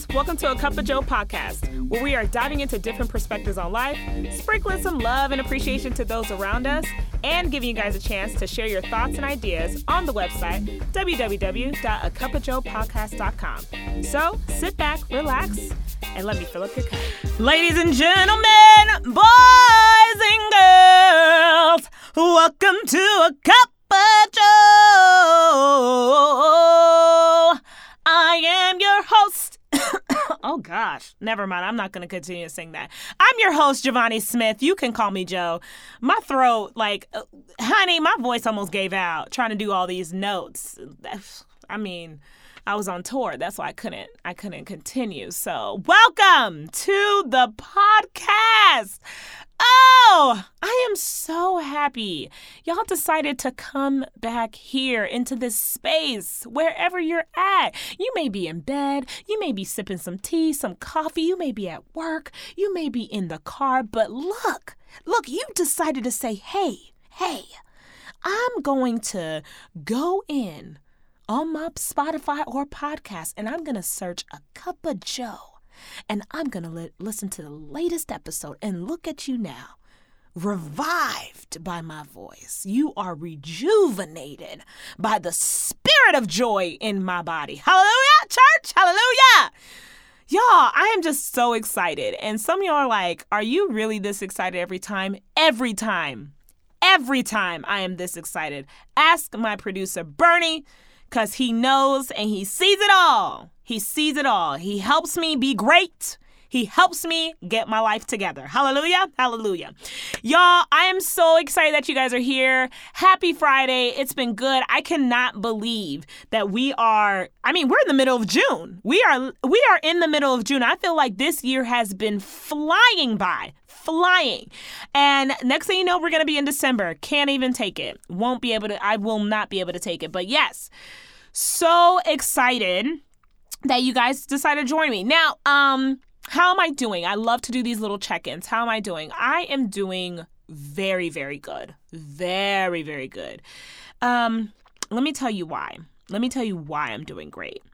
guys. Welcome to a Cup of Joe podcast, where we are diving into different perspectives on life, sprinkling some love and appreciation to those around us, and giving you guys a chance to share your thoughts and ideas on the website www.acupofjoepodcast.com. So sit back, relax, and let me fill up your cup. Ladies and gentlemen, boys and girls, welcome to a Cup of Joe. I am your host. Oh gosh, never mind. I'm not going to continue to sing that. I'm your host, Giovanni Smith. You can call me Joe. My throat, like, uh, honey, my voice almost gave out trying to do all these notes. I mean, I was on tour. That's why I couldn't I couldn't continue. So, welcome to the podcast. Oh, I am so happy. Y'all decided to come back here into this space, wherever you're at. You may be in bed, you may be sipping some tea, some coffee, you may be at work, you may be in the car, but look, look, you decided to say, hey, hey, I'm going to go in on my Spotify or podcast and I'm going to search a cup of Joe and I'm going to li- listen to the latest episode and look at you now. Revived by my voice. You are rejuvenated by the spirit of joy in my body. Hallelujah, church. Hallelujah. Y'all, I am just so excited. And some of y'all are like, are you really this excited every time? Every time. Every time I am this excited. Ask my producer, Bernie because he knows and he sees it all. He sees it all. He helps me be great. He helps me get my life together. Hallelujah. Hallelujah. Y'all, I am so excited that you guys are here. Happy Friday. It's been good. I cannot believe that we are I mean, we're in the middle of June. We are we are in the middle of June. I feel like this year has been flying by. Flying. And next thing you know, we're going to be in December. Can't even take it. Won't be able to I will not be able to take it. But yes. So excited that you guys decided to join me. Now, um how am I doing? I love to do these little check ins. How am I doing? I am doing very, very good. Very, very good. Um, let me tell you why. Let me tell you why I'm doing great.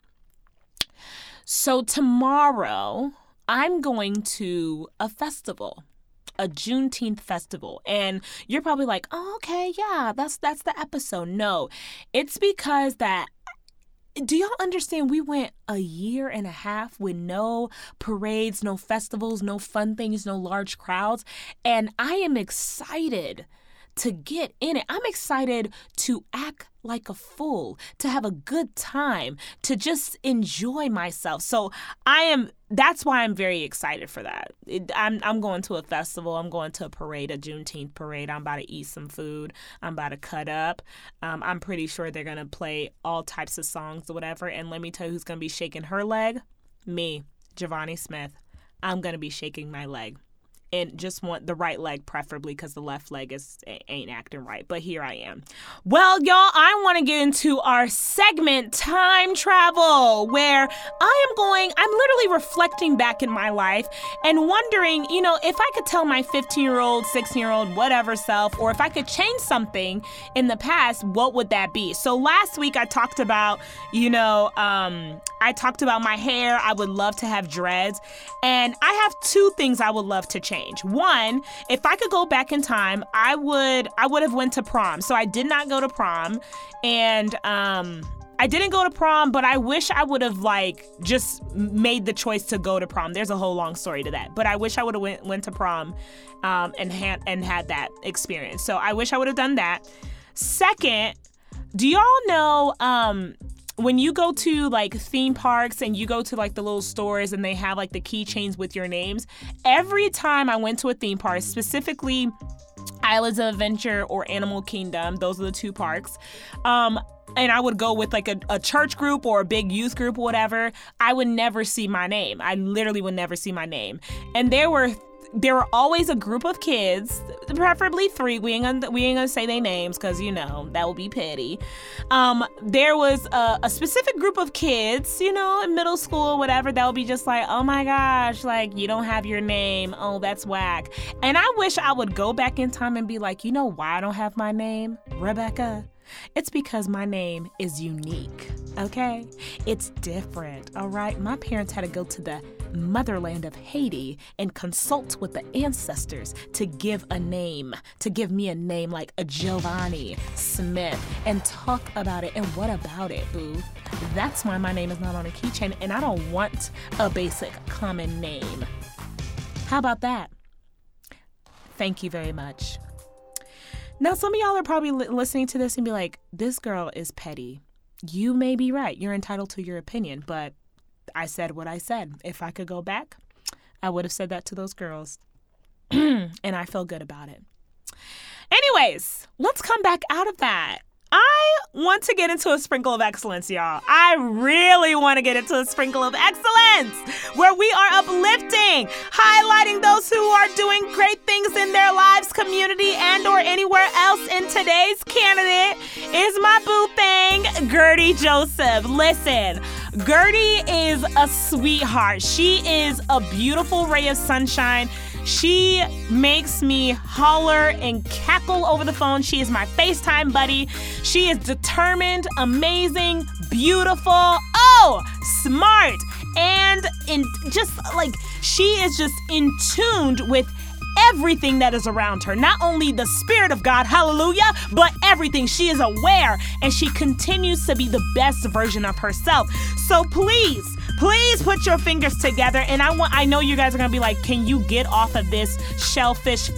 So, tomorrow, I'm going to a festival a Juneteenth festival. And you're probably like, oh, okay, yeah, that's that's the episode. No, it's because that do y'all understand we went a year and a half with no parades, no festivals, no fun things, no large crowds, and I am excited to get in it. I'm excited to act like a fool, to have a good time, to just enjoy myself. So I am. That's why I'm very excited for that. It, I'm I'm going to a festival. I'm going to a parade, a Juneteenth parade. I'm about to eat some food. I'm about to cut up. Um, I'm pretty sure they're gonna play all types of songs or whatever. And let me tell you who's gonna be shaking her leg. Me, Giovanni Smith. I'm gonna be shaking my leg and just want the right leg preferably because the left leg is ain't acting right but here i am. Well y'all i want to get into our segment time travel where i am going i'm literally reflecting back in my life and wondering you know if i could tell my 15 year old 16 year old whatever self or if i could change something in the past what would that be? So last week i talked about you know um, i talked about my hair. I would love to have dreads. And i have two things i would love to change change. One, if I could go back in time, I would I would have went to prom. So I did not go to prom and um I didn't go to prom, but I wish I would have like just made the choice to go to prom. There's a whole long story to that, but I wish I would have went went to prom, um, and had and had that experience. So I wish I would have done that. Second, do y'all know um, when you go to like theme parks and you go to like the little stores and they have like the keychains with your names, every time I went to a theme park, specifically Islands of Adventure or Animal Kingdom, those are the two parks. Um, and I would go with like a, a church group or a big youth group or whatever, I would never see my name. I literally would never see my name. And there were there were always a group of kids, preferably three. We ain't gonna, we ain't gonna say their names because you know that would be petty. Um, there was a, a, specific group of kids, you know, in middle school whatever, that would be just like, oh my gosh, like you don't have your name. Oh, that's whack. And I wish I would go back in time and be like, you know why I don't have my name, Rebecca? It's because my name is unique, okay? It's different, all right? My parents had to go to the motherland of Haiti and consult with the ancestors to give a name, to give me a name like a Giovanni Smith and talk about it. And what about it, boo? That's why my name is not on a keychain and I don't want a basic common name. How about that? Thank you very much. Now, some of y'all are probably li- listening to this and be like, this girl is petty. You may be right. You're entitled to your opinion, but I said what I said. If I could go back, I would have said that to those girls. and I feel good about it. Anyways, let's come back out of that. I want to get into a sprinkle of excellence, y'all. I really want to get into a sprinkle of excellence where we are uplifting, highlighting those who are doing great things in their lives, community, and or anywhere else. And today's candidate is my boo thing, Gertie Joseph. Listen, Gertie is a sweetheart. She is a beautiful ray of sunshine. She makes me holler and cackle over the phone. She is my FaceTime buddy. She is determined, amazing, beautiful, oh, smart, and in just like she is just in tuned with everything that is around her. Not only the Spirit of God, hallelujah, but everything. She is aware and she continues to be the best version of herself. So please, please put your fingers together. And I want I know you guys are gonna be like, can you get off of this shellfish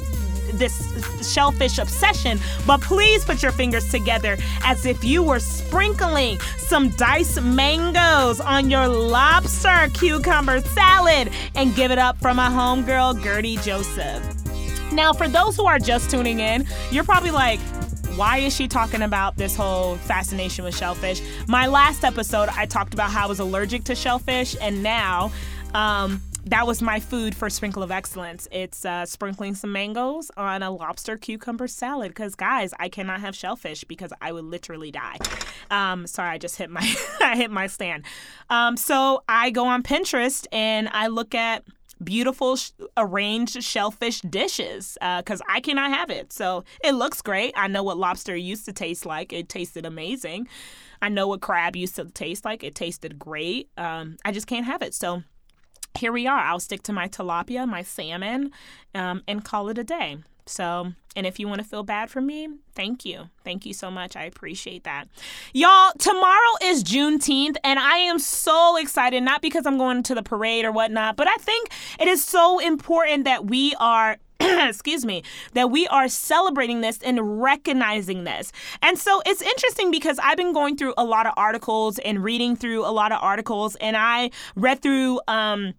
this shellfish obsession, but please put your fingers together as if you were sprinkling some diced mangoes on your lobster cucumber salad and give it up from my homegirl, Gertie Joseph. Now, for those who are just tuning in, you're probably like, why is she talking about this whole fascination with shellfish? My last episode, I talked about how I was allergic to shellfish, and now, um, that was my food for sprinkle of excellence. It's uh, sprinkling some mangoes on a lobster cucumber salad. Because guys, I cannot have shellfish because I would literally die. Um, sorry, I just hit my I hit my stand. Um, so I go on Pinterest and I look at beautiful sh- arranged shellfish dishes because uh, I cannot have it. So it looks great. I know what lobster used to taste like. It tasted amazing. I know what crab used to taste like. It tasted great. Um, I just can't have it. So here we are. I'll stick to my tilapia, my salmon, um, and call it a day. So, and if you want to feel bad for me, thank you. Thank you so much. I appreciate that. Y'all, tomorrow is Juneteenth, and I am so excited, not because I'm going to the parade or whatnot, but I think it is so important that we are excuse me, that we are celebrating this and recognizing this. And so it's interesting because I've been going through a lot of articles and reading through a lot of articles, and I read through, um,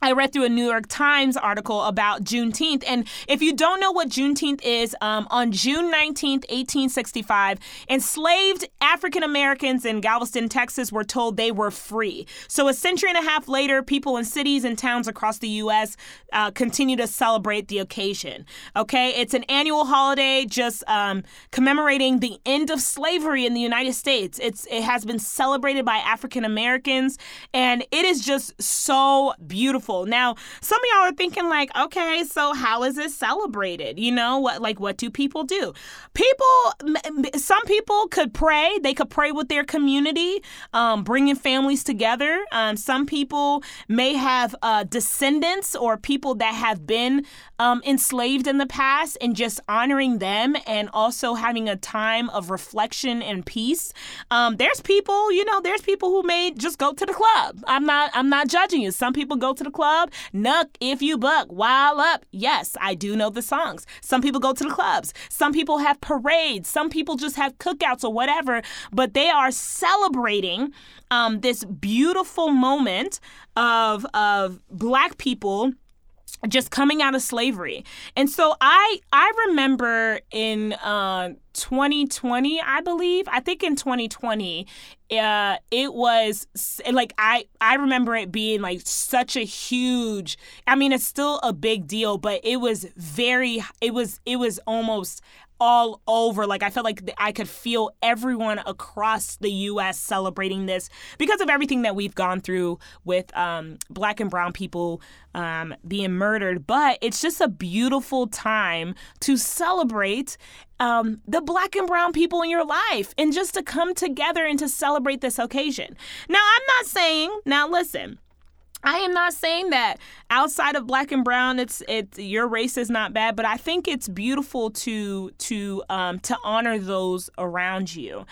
I read through a New York Times article about Juneteenth. And if you don't know what Juneteenth is, um, on June 19th, 1865, enslaved African Americans in Galveston, Texas were told they were free. So a century and a half later, people in cities and towns across the U.S. Uh, continue to celebrate the occasion. Okay, it's an annual holiday just um, commemorating the end of slavery in the United States. It's It has been celebrated by African Americans, and it is just so beautiful beautiful. Now, some of y'all are thinking like, okay, so how is this celebrated? You know, what like what do people do? People, some people could pray. They could pray with their community, um, bringing families together. Um, some people may have uh, descendants or people that have been um, enslaved in the past, and just honoring them, and also having a time of reflection and peace. Um, there's people, you know, there's people who may just go to the club. I'm not, I'm not judging you. Some people go to the club. Knuck if you buck, wild up. Yes, I do know the songs. Some people go to the clubs. Some people have parades. Some people just have cookouts or whatever, but they are celebrating um, this beautiful moment of, of black people just coming out of slavery. And so I I remember in uh 2020, I believe. I think in 2020, uh, it was like I I remember it being like such a huge. I mean, it's still a big deal, but it was very. It was it was almost all over. Like I felt like I could feel everyone across the U.S. celebrating this because of everything that we've gone through with um, Black and Brown people um, being murdered. But it's just a beautiful time to celebrate um, the black and brown people in your life and just to come together and to celebrate this occasion. Now, I'm not saying, now listen, I am not saying that outside of black and brown, it's it your race is not bad, but I think it's beautiful to to um, to honor those around you.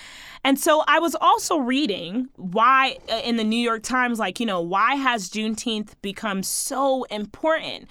And so I was also reading why uh, in the New York Times, like you know, why has Juneteenth become so important?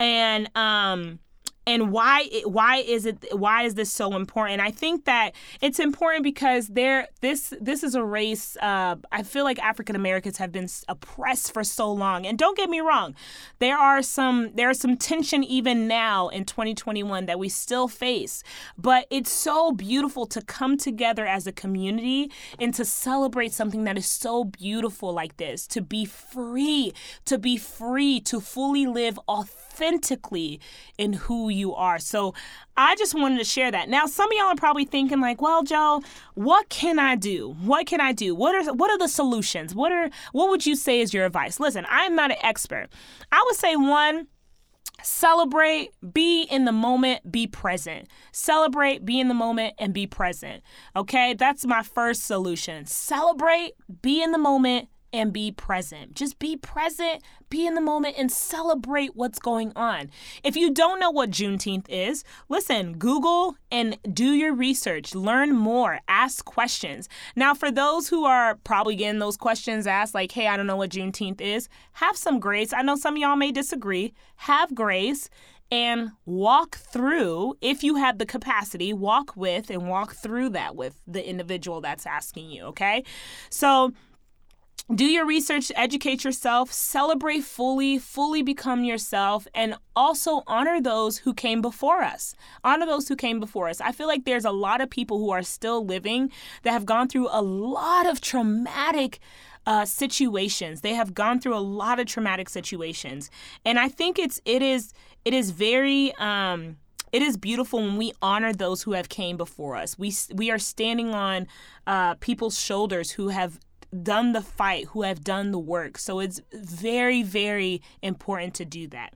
And um, and why why is it why is this so important? I think that it's important because there this this is a race uh, i feel like african americans have been oppressed for so long. And don't get me wrong there are some there's some tension even now in 2021 that we still face. But it's so beautiful to come together as a community and to celebrate something that is so beautiful like this to be free to be free to fully live authentically in who you are. So I just wanted to share that. Now, some of y'all are probably thinking like, "Well, Joe, what can I do? What can I do? What are what are the solutions? What are what would you say is your advice?" Listen, I'm not an expert. I would say one Celebrate, be in the moment, be present. Celebrate, be in the moment, and be present. Okay, that's my first solution. Celebrate, be in the moment, and be present. Just be present, be in the moment, and celebrate what's going on. If you don't know what Juneteenth is, listen, Google and do your research, learn more, ask questions. Now, for those who are probably getting those questions asked, like, hey, I don't know what Juneteenth is, have some grace. I know some of y'all may disagree. Have grace and walk through, if you have the capacity, walk with and walk through that with the individual that's asking you, okay? So, do your research, educate yourself, celebrate fully, fully become yourself, and also honor those who came before us. Honor those who came before us. I feel like there's a lot of people who are still living that have gone through a lot of traumatic uh, situations. They have gone through a lot of traumatic situations, and I think it's it is it is very. Um, it is beautiful when we honor those who have came before us. We we are standing on uh, people's shoulders who have done the fight, who have done the work. So it's very, very important to do that.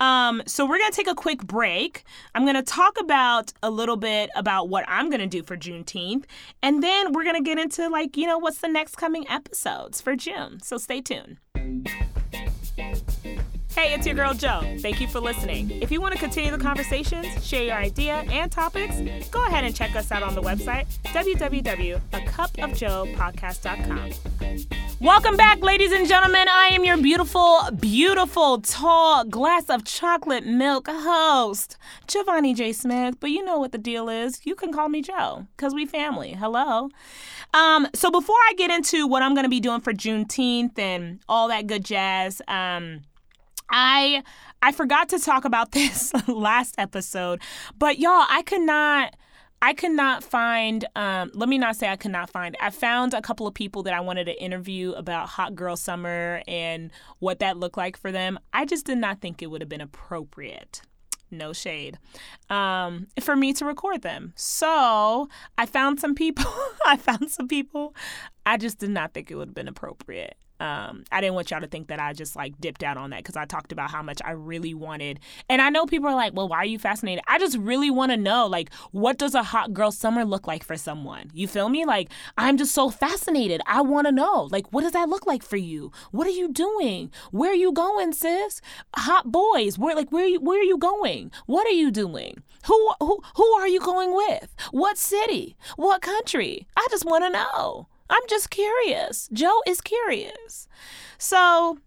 Um, so we're gonna take a quick break. I'm gonna talk about a little bit about what I'm gonna do for Juneteenth, and then we're gonna get into like you know what's the next coming episodes for June. So stay tuned. Hey, it's your girl Joe. Thank you for listening. If you want to continue the conversations, share your idea and topics, go ahead and check us out on the website, www.acupofjoepodcast.com. Welcome back, ladies and gentlemen. I am your beautiful, beautiful, tall glass of chocolate milk host, Giovanni J. Smith. But you know what the deal is. You can call me Joe, because we family. Hello. Um, so before I get into what I'm going to be doing for Juneteenth and all that good jazz, um, I I forgot to talk about this last episode, but y'all, I could not I could not find, um, let me not say I could not find. I found a couple of people that I wanted to interview about Hot Girl Summer and what that looked like for them. I just did not think it would have been appropriate. No shade. Um, for me to record them. So I found some people. I found some people. I just did not think it would have been appropriate. Um, I didn't want y'all to think that I just like dipped out on that because I talked about how much I really wanted. And I know people are like, well, why are you fascinated? I just really want to know, like, what does a hot girl summer look like for someone? You feel me? Like, I'm just so fascinated. I want to know, like, what does that look like for you? What are you doing? Where are you going, sis? Hot boys, where, like, where, where are you going? What are you doing? Who, who, who are you going with? What city? What country? I just want to know. I'm just curious. Joe is curious. So,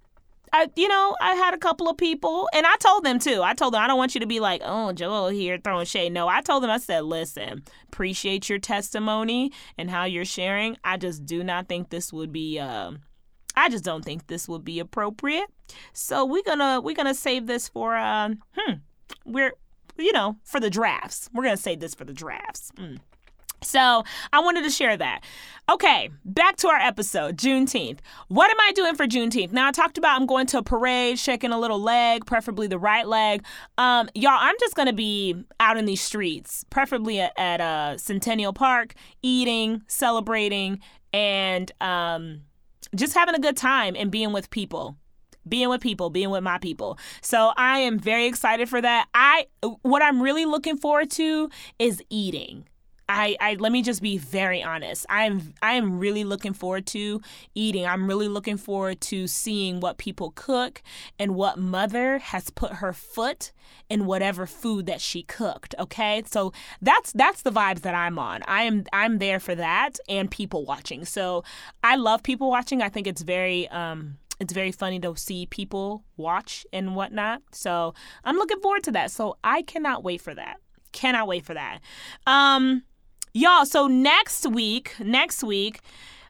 I, you know, I had a couple of people, and I told them too. I told them I don't want you to be like, "Oh, Joe here throwing shade." No, I told them I said, "Listen, appreciate your testimony and how you're sharing. I just do not think this would be. Uh, I just don't think this would be appropriate. So we're gonna we're gonna save this for. Uh, hmm, we're you know for the drafts. We're gonna save this for the drafts. Mm. So I wanted to share that. Okay, back to our episode, Juneteenth. What am I doing for Juneteenth? Now I talked about I'm going to a parade, shaking a little leg, preferably the right leg. Um, y'all, I'm just gonna be out in these streets, preferably at, at uh, Centennial Park, eating, celebrating, and um, just having a good time and being with people being with people, being with my people. So I am very excited for that. I what I'm really looking forward to is eating. I, I let me just be very honest. I'm I am really looking forward to eating. I'm really looking forward to seeing what people cook and what mother has put her foot in whatever food that she cooked. Okay, so that's that's the vibes that I'm on. I am I'm there for that and people watching. So I love people watching. I think it's very um it's very funny to see people watch and whatnot. So I'm looking forward to that. So I cannot wait for that. Cannot wait for that. Um Y'all, so next week, next week,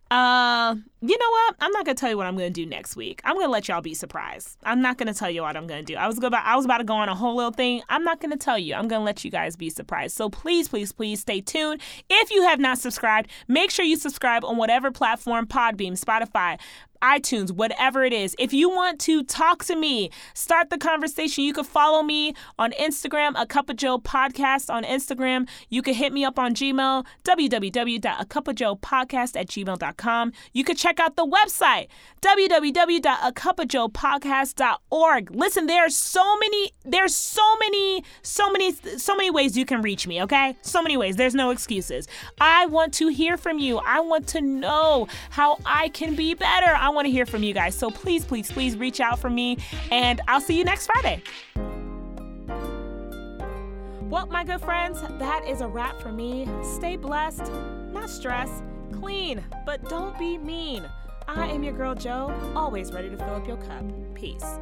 uh, you know what? I'm not gonna tell you what I'm gonna do next week. I'm gonna let y'all be surprised. I'm not gonna tell you what I'm gonna do. I was about I was about to go on a whole little thing. I'm not gonna tell you. I'm gonna let you guys be surprised. So please, please, please stay tuned. If you have not subscribed, make sure you subscribe on whatever platform, Podbean, Spotify, iTunes, whatever it is. If you want to talk to me, start the conversation, you can follow me on Instagram, A Cup of Joe Podcast on Instagram. You can hit me up on Gmail, www.acupofjoepodcast at gmail.com. You can check out the website, www.acupofjoepodcast.org. Listen, there are so many, there's so many, so many, so many ways you can reach me, okay? So many ways. There's no excuses. I want to hear from you. I want to know how I can be better. I want to hear from you guys. So please, please, please reach out for me, and I'll see you next Friday. Well, my good friends, that is a wrap for me. Stay blessed, not stressed, clean, but don't be mean. I am your girl, Joe, always ready to fill up your cup. Peace.